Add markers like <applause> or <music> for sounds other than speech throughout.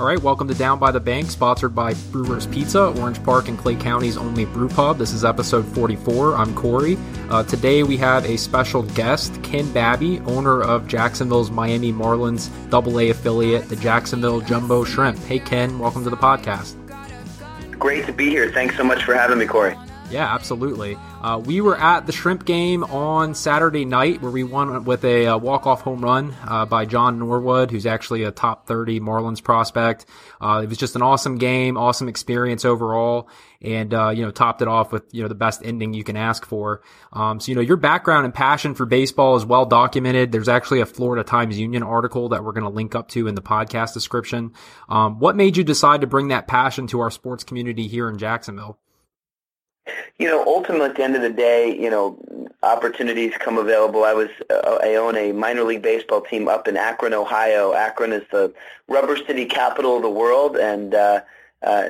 All right, welcome to Down by the Bank, sponsored by Brewers Pizza, Orange Park and Clay County's only brew pub. This is episode 44. I'm Corey. Uh, today we have a special guest, Ken Babby, owner of Jacksonville's Miami Marlins AA affiliate, the Jacksonville Jumbo Shrimp. Hey, Ken, welcome to the podcast. Great to be here. Thanks so much for having me, Corey. Yeah, absolutely. Uh, we were at the Shrimp game on Saturday night where we won with a, uh, walk-off home run uh, by John Norwood, who's actually a top 30 Marlins prospect. Uh, it was just an awesome game, awesome experience overall, and uh, you know topped it off with you know the best ending you can ask for. Um, so you know your background and passion for baseball is well documented. There's actually a Florida Times Union article that we're going to link up to in the podcast description. Um, what made you decide to bring that passion to our sports community here in Jacksonville? You know, ultimately, at the end of the day, you know, opportunities come available. I was uh, I own a minor league baseball team up in Akron, Ohio. Akron is the rubber city capital of the world, and uh, uh,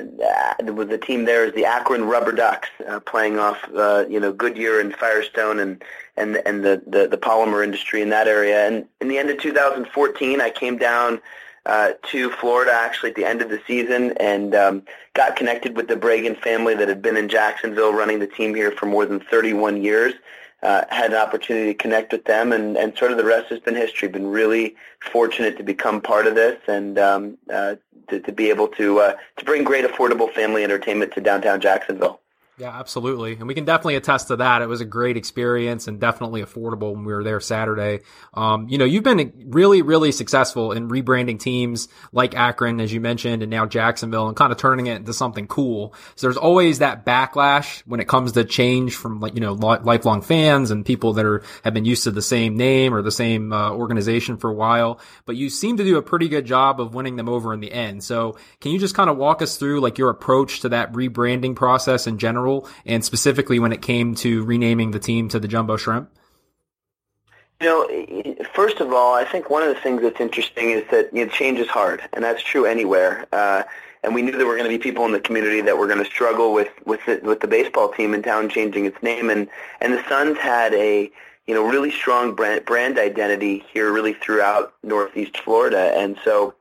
the team there is the Akron Rubber Ducks, uh, playing off uh, you know Goodyear and Firestone and and and the, the the polymer industry in that area. And in the end of 2014, I came down uh, to Florida actually at the end of the season and um, got connected with the Bragan family that had been in Jacksonville running the team here for more than 31 years. Uh, had an opportunity to connect with them, and, and sort of the rest has been history. Been really fortunate to become part of this and um, uh, to, to be able to uh, to bring great affordable family entertainment to downtown Jacksonville. Yeah, absolutely. And we can definitely attest to that. It was a great experience and definitely affordable when we were there Saturday. Um, you know, you've been really, really successful in rebranding teams like Akron, as you mentioned, and now Jacksonville and kind of turning it into something cool. So there's always that backlash when it comes to change from like, you know, lifelong fans and people that are, have been used to the same name or the same uh, organization for a while. But you seem to do a pretty good job of winning them over in the end. So can you just kind of walk us through like your approach to that rebranding process in general? And specifically when it came to renaming the team to the Jumbo Shrimp? You know, first of all, I think one of the things that's interesting is that you know, change is hard, and that's true anywhere. Uh, and we knew there were going to be people in the community that were going to struggle with with the, with the baseball team in town changing its name, and and the Suns had a you know really strong brand brand identity here, really throughout Northeast Florida, and so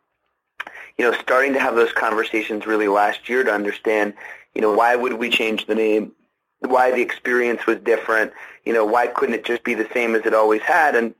you know starting to have those conversations really last year to understand you know, why would we change the name? Why the experience was different? You know, why couldn't it just be the same as it always had? And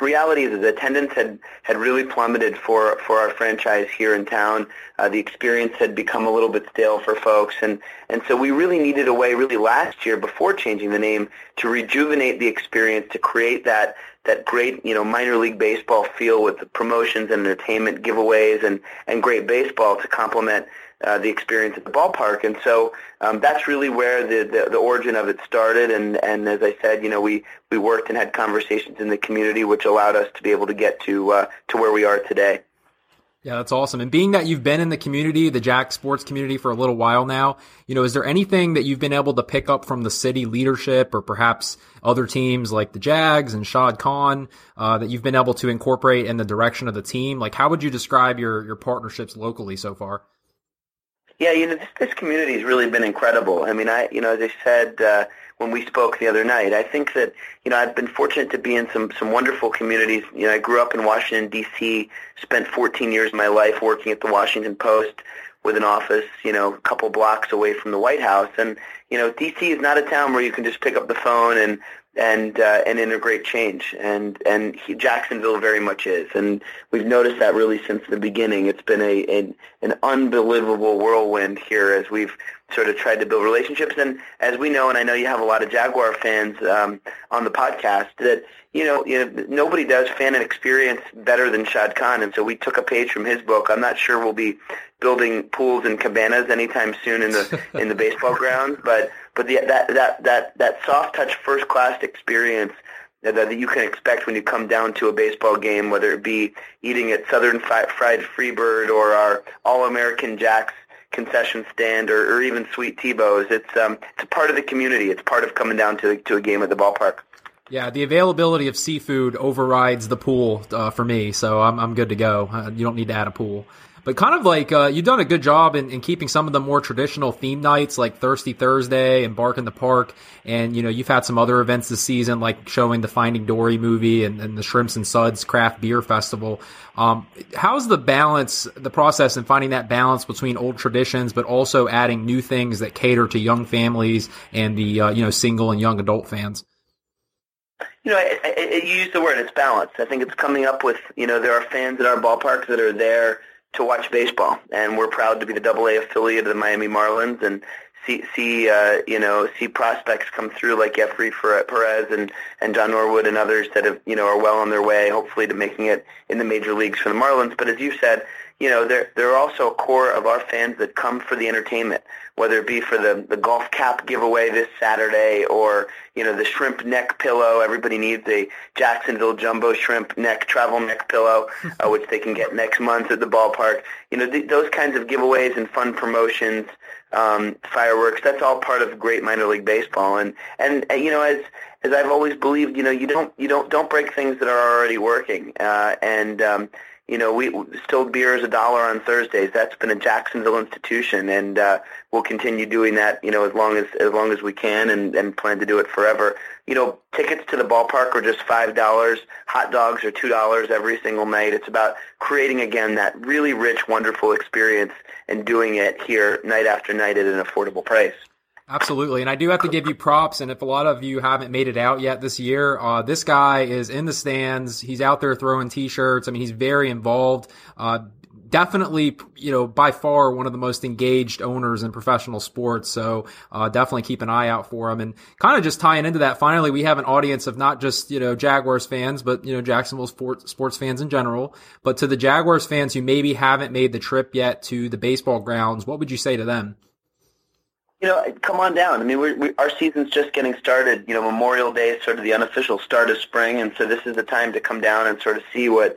reality is that attendance had, had really plummeted for, for our franchise here in town. Uh, the experience had become a little bit stale for folks. And, and so we really needed a way really last year before changing the name to rejuvenate the experience, to create that, that great, you know, minor league baseball feel with the promotions and entertainment giveaways and, and great baseball to complement uh, the experience at the ballpark. And so um, that's really where the, the, the origin of it started. And, and as I said, you know, we, we worked and had conversations in the community, which allowed us to be able to get to uh, to where we are today. Yeah, that's awesome. And being that you've been in the community, the Jack sports community for a little while now, you know, is there anything that you've been able to pick up from the city leadership or perhaps other teams like the Jags and Shad Khan uh, that you've been able to incorporate in the direction of the team? Like, how would you describe your, your partnerships locally so far? Yeah, you know, this, this community has really been incredible. I mean, I, you know, as I said uh, when we spoke the other night, I think that, you know, I've been fortunate to be in some some wonderful communities. You know, I grew up in Washington D.C., spent 14 years of my life working at the Washington Post with an office, you know, a couple blocks away from the White House, and you know, D.C. is not a town where you can just pick up the phone and and uh, and integrate change, and and he, Jacksonville very much is, and we've noticed that really since the beginning. It's been a, a an unbelievable whirlwind here as we've sort of tried to build relationships, and as we know, and I know you have a lot of Jaguar fans um, on the podcast that you know, you know nobody does fan and experience better than Shad Khan, and so we took a page from his book. I'm not sure we'll be building pools and cabanas anytime soon in the <laughs> in the baseball grounds, but but the, that that that that soft touch first class experience that, that you can expect when you come down to a baseball game, whether it be eating at Southern Fried Freebird or our All American Jacks concession stand or, or even Sweet Tebow's. It's um it's a part of the community. It's part of coming down to to a game at the ballpark. Yeah, the availability of seafood overrides the pool uh, for me, so I'm I'm good to go. Uh, you don't need to add a pool. But kind of like uh, you've done a good job in, in, keeping some of the more traditional theme nights like Thirsty Thursday and Bark in the Park, and you know you've had some other events this season like showing the Finding Dory movie and, and the Shrimps and Suds Craft Beer Festival. Um, how's the balance, the process, in finding that balance between old traditions but also adding new things that cater to young families and the uh, you know single and young adult fans? You know, I, I, you use the word it's balanced. I think it's coming up with you know there are fans at our ballparks that are there to watch baseball, and we're proud to be the Double A affiliate of the Miami Marlins and see see uh, you know see prospects come through like Jeffrey Perez and and John Norwood and others that have you know are well on their way, hopefully to making it in the major leagues for the Marlins. But as you said, you know, there there are also a core of our fans that come for the entertainment, whether it be for the the golf cap giveaway this Saturday or you know the shrimp neck pillow. Everybody needs a Jacksonville jumbo shrimp neck travel neck pillow, <laughs> uh, which they can get next month at the ballpark. You know, th- those kinds of giveaways and fun promotions, um, fireworks. That's all part of great minor league baseball, and and uh, you know as as I've always believed, you know, you don't you don't don't break things that are already working, uh, and um, you know, we still beer is a dollar on Thursdays. That's been a Jacksonville institution, and uh, we'll continue doing that. You know, as long as as long as we can, and, and plan to do it forever. You know, tickets to the ballpark are just five dollars. Hot dogs are two dollars every single night. It's about creating again that really rich, wonderful experience, and doing it here night after night at an affordable price. Absolutely. And I do have to give you props. And if a lot of you haven't made it out yet this year, uh, this guy is in the stands. He's out there throwing t-shirts. I mean, he's very involved. Uh, definitely, you know, by far one of the most engaged owners in professional sports. So, uh, definitely keep an eye out for him. And kind of just tying into that, finally, we have an audience of not just, you know, Jaguars fans, but, you know, Jacksonville sports, sports fans in general. But to the Jaguars fans who maybe haven't made the trip yet to the baseball grounds, what would you say to them? You know, come on down. I mean, we, we, our season's just getting started. You know, Memorial Day is sort of the unofficial start of spring, and so this is the time to come down and sort of see what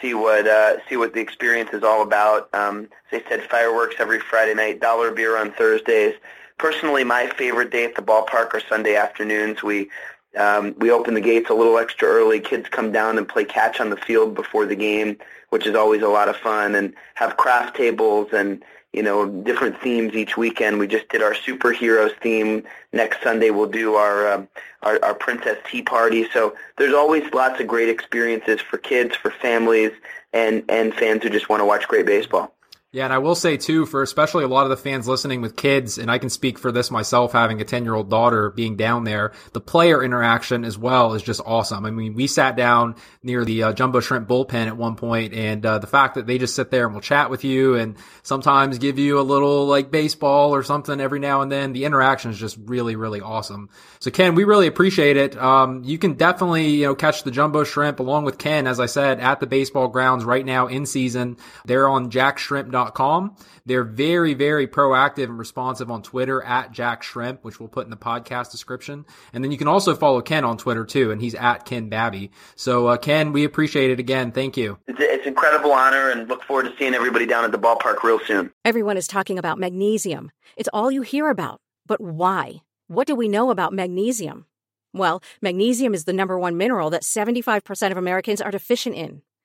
see what uh, see what the experience is all about. Um, as I said, fireworks every Friday night, dollar beer on Thursdays. Personally, my favorite day at the ballpark are Sunday afternoons. We um, we open the gates a little extra early. Kids come down and play catch on the field before the game, which is always a lot of fun, and have craft tables and you know, different themes each weekend. We just did our superheroes theme. Next Sunday we'll do our, um, our our Princess Tea Party. So there's always lots of great experiences for kids, for families, and and fans who just want to watch great baseball. Yeah, and I will say too, for especially a lot of the fans listening with kids, and I can speak for this myself, having a 10 year old daughter being down there, the player interaction as well is just awesome. I mean, we sat down near the uh, Jumbo Shrimp bullpen at one point, and uh, the fact that they just sit there and will chat with you and sometimes give you a little like baseball or something every now and then, the interaction is just really, really awesome. So Ken, we really appreciate it. Um, you can definitely, you know, catch the Jumbo Shrimp along with Ken, as I said, at the baseball grounds right now in season. They're on jackshrimp.com they're very, very proactive and responsive on Twitter at Jack Shrimp, which we'll put in the podcast description. And then you can also follow Ken on Twitter too, and he's at Ken Babby. So, uh, Ken, we appreciate it again. Thank you. It's, it's incredible honor and look forward to seeing everybody down at the ballpark real soon. Everyone is talking about magnesium. It's all you hear about. But why? What do we know about magnesium? Well, magnesium is the number one mineral that 75% of Americans are deficient in.